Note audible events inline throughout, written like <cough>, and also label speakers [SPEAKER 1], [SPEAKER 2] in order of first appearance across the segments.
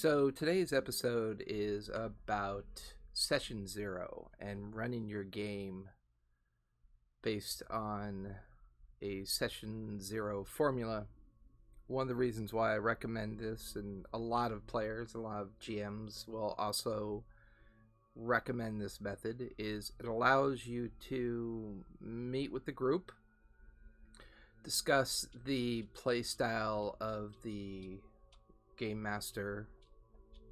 [SPEAKER 1] So today's episode is about session zero and running your game based on a session zero formula. One of the reasons why I recommend this, and a lot of players, a lot of GMs will also recommend this method, is it allows you to meet with the group, discuss the play style of the game master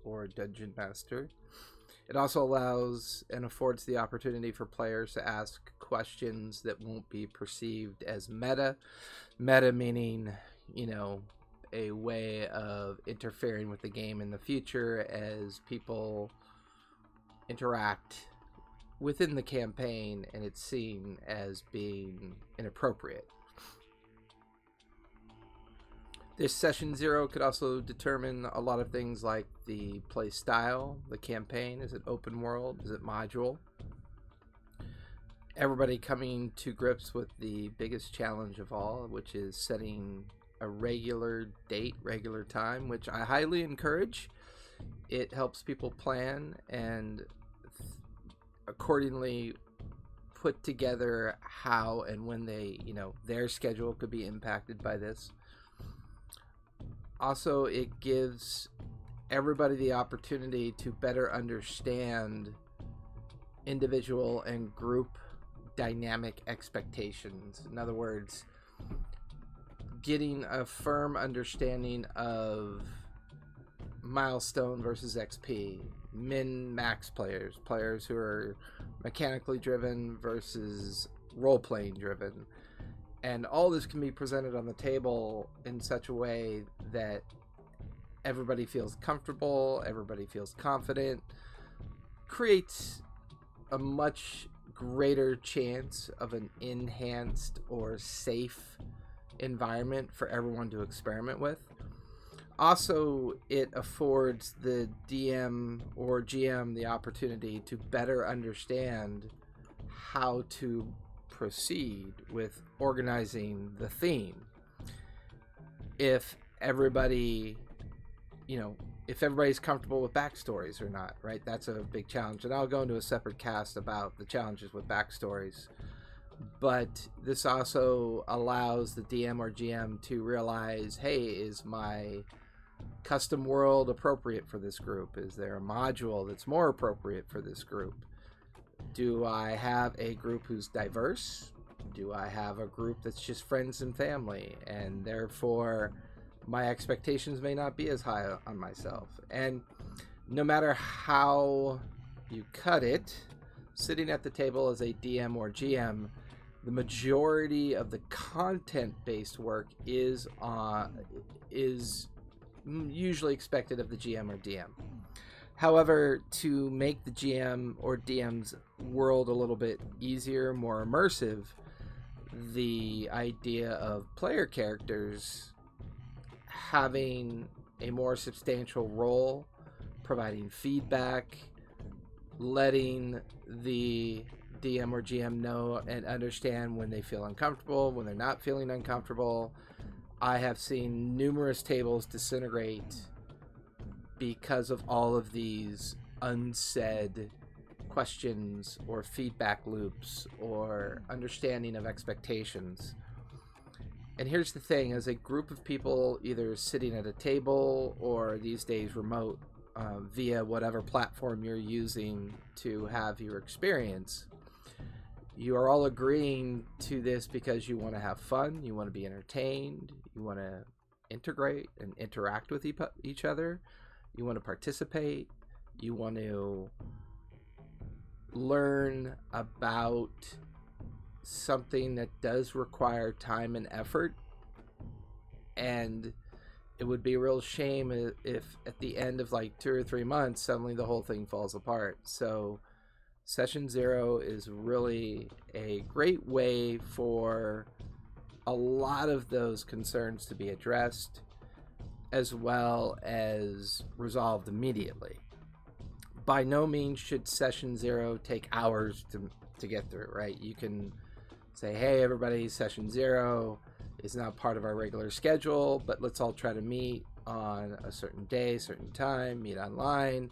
[SPEAKER 1] or dungeon master. It also allows and affords the opportunity for players to ask questions that won't be perceived as meta. Meta meaning, you know, a way of interfering with the game in the future as people interact within the campaign and it's seen as being inappropriate. This session zero could also determine a lot of things like the play style, the campaign. Is it open world? Is it module? Everybody coming to grips with the biggest challenge of all, which is setting a regular date, regular time, which I highly encourage. It helps people plan and accordingly put together how and when they, you know, their schedule could be impacted by this also it gives everybody the opportunity to better understand individual and group dynamic expectations. In other words, getting a firm understanding of milestone versus XP, min max players, players who are mechanically driven versus role playing driven, and all this can be presented on the table in such a way that everybody feels comfortable everybody feels confident creates a much greater chance of an enhanced or safe environment for everyone to experiment with. Also it affords the dm or gm the opportunity to better understand how to proceed with organizing the theme. If everybody, you know, if everybody's comfortable with backstories or not, right? That's a big challenge. And I'll go into a separate cast about the challenges with backstories. But this also allows the DM or GM to realize hey, is my custom world appropriate for this group? Is there a module that's more appropriate for this group? Do I have a group who's diverse? Do I have a group that's just friends and family? And therefore, my expectations may not be as high on myself. And no matter how you cut it, sitting at the table as a DM or GM, the majority of the content-based work is uh, is usually expected of the GM or DM. However, to make the GM or DM's world a little bit easier, more immersive, the idea of player characters having a more substantial role, providing feedback, letting the DM or GM know and understand when they feel uncomfortable, when they're not feeling uncomfortable. I have seen numerous tables disintegrate because of all of these unsaid questions or feedback loops or understanding of expectations. And here's the thing as a group of people either sitting at a table or these days remote uh, via whatever platform you're using to have your experience, you are all agreeing to this because you want to have fun, you want to be entertained, you want to integrate and interact with each other you want to participate, you want to learn about something that does require time and effort. And it would be a real shame if at the end of like two or three months suddenly the whole thing falls apart. So session zero is really a great way for a lot of those concerns to be addressed as well as resolved immediately. By no means should session zero take hours to, to get through, right? You can say, hey, everybody, session zero is not part of our regular schedule, but let's all try to meet on a certain day, certain time, meet online,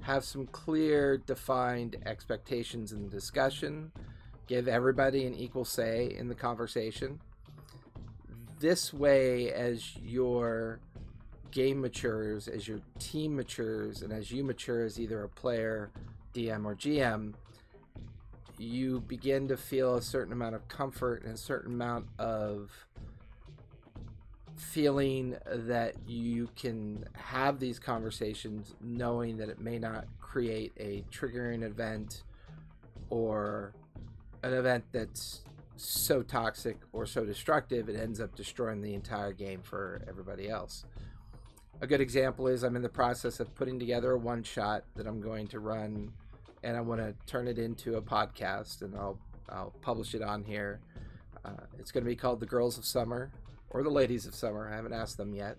[SPEAKER 1] have some clear, defined expectations in the discussion, give everybody an equal say in the conversation. This way, as your game matures, as your team matures, and as you mature as either a player, DM, or GM, you begin to feel a certain amount of comfort and a certain amount of feeling that you can have these conversations knowing that it may not create a triggering event or an event that's so toxic or so destructive it ends up destroying the entire game for everybody else. A good example is I'm in the process of putting together a one shot that I'm going to run and I want to turn it into a podcast and I'll I'll publish it on here. Uh, it's going to be called The Girls of Summer or the ladies of summer. I haven't asked them yet.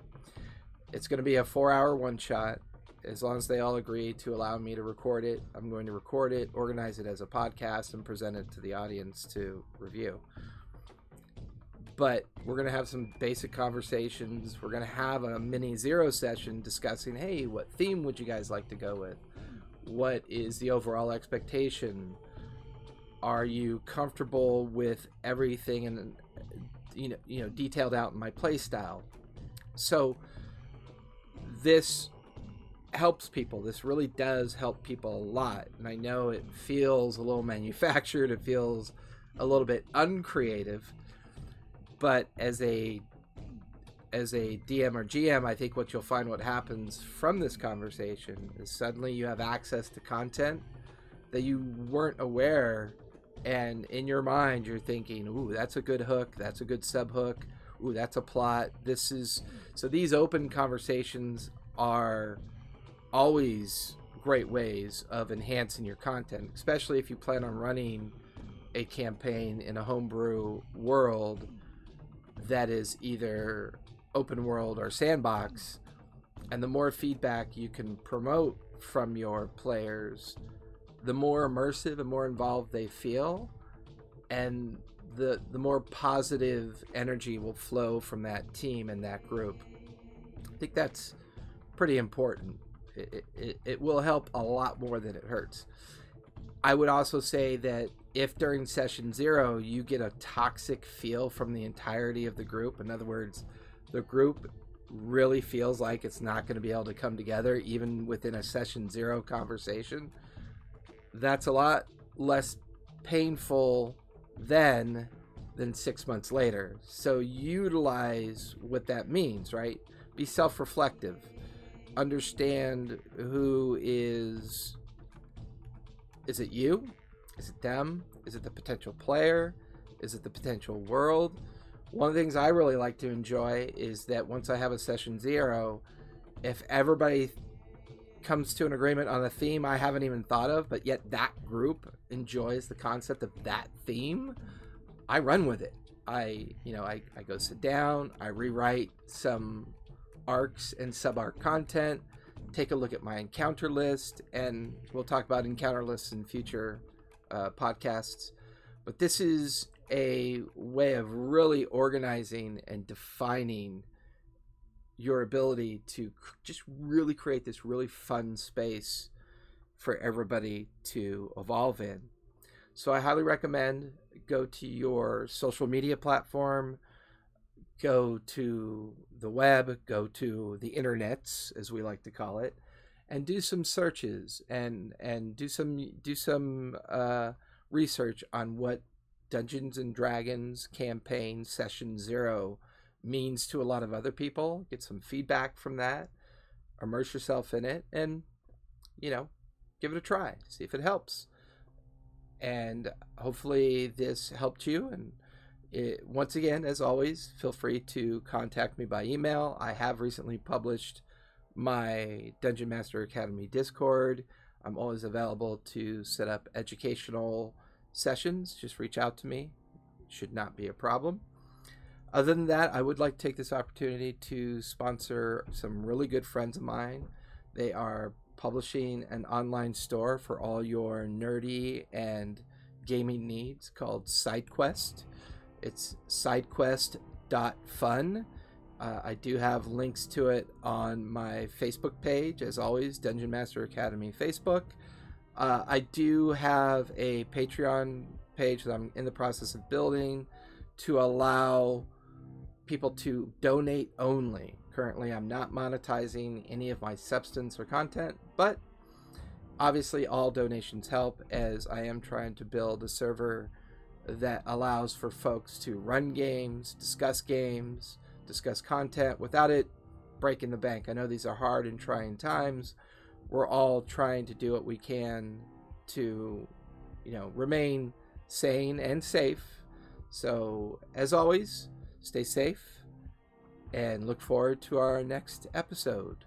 [SPEAKER 1] It's going to be a four hour one shot. As long as they all agree to allow me to record it, I'm going to record it, organize it as a podcast, and present it to the audience to review. But we're going to have some basic conversations. We're going to have a mini zero session discussing hey, what theme would you guys like to go with? What is the overall expectation? Are you comfortable with everything and you know you know detailed out in my play style. So this helps people. This really does help people a lot. And I know it feels a little <laughs> manufactured, it feels a little bit uncreative. But as a as a DM or GM, I think what you'll find what happens from this conversation is suddenly you have access to content that you weren't aware and in your mind you're thinking ooh that's a good hook that's a good sub hook ooh that's a plot. This is so these open conversations are always great ways of enhancing your content especially if you plan on running a campaign in a homebrew world that is either open world or sandbox and the more feedback you can promote from your players the more immersive and more involved they feel and the the more positive energy will flow from that team and that group. I think that's pretty important. It, it, it will help a lot more than it hurts. I would also say that if during session zero you get a toxic feel from the entirety of the group in other words the group really feels like it's not going to be able to come together even within a session zero conversation that's a lot less painful then than six months later. So utilize what that means, right? Be self reflective. Understand who is. Is it you? Is it them? Is it the potential player? Is it the potential world? One of the things I really like to enjoy is that once I have a session zero, if everybody comes to an agreement on a theme I haven't even thought of, but yet that group enjoys the concept of that theme, I run with it. I, you know, I, I go sit down, I rewrite some arcs and sub arc content, take a look at my encounter list, and we'll talk about encounter lists in future uh, podcasts. But this is a way of really organizing and defining your ability to just really create this really fun space for everybody to evolve in. So I highly recommend go to your social media platform, go to the web, go to the internets as we like to call it, and do some searches and and do some do some uh, research on what Dungeons and Dragons campaign session 0 means to a lot of other people. Get some feedback from that. Immerse yourself in it and, you know, give it a try. See if it helps. And hopefully this helped you. And it, once again, as always, feel free to contact me by email. I have recently published my Dungeon Master Academy Discord. I'm always available to set up educational sessions. Just reach out to me. Should not be a problem. Other than that, I would like to take this opportunity to sponsor some really good friends of mine. They are publishing an online store for all your nerdy and gaming needs called SideQuest. It's sidequest.fun, Uh, I do have links to it on my Facebook page, as always, Dungeon Master Academy Facebook. Uh, I do have a Patreon page that I'm in the process of building to allow people to donate only. Currently, I'm not monetizing any of my substance or content, but obviously, all donations help as I am trying to build a server that allows for folks to run games, discuss games, discuss content without it breaking the bank. I know these are hard and trying times. We're all trying to do what we can to, you know, remain sane and safe. So, as always, stay safe and look forward to our next episode.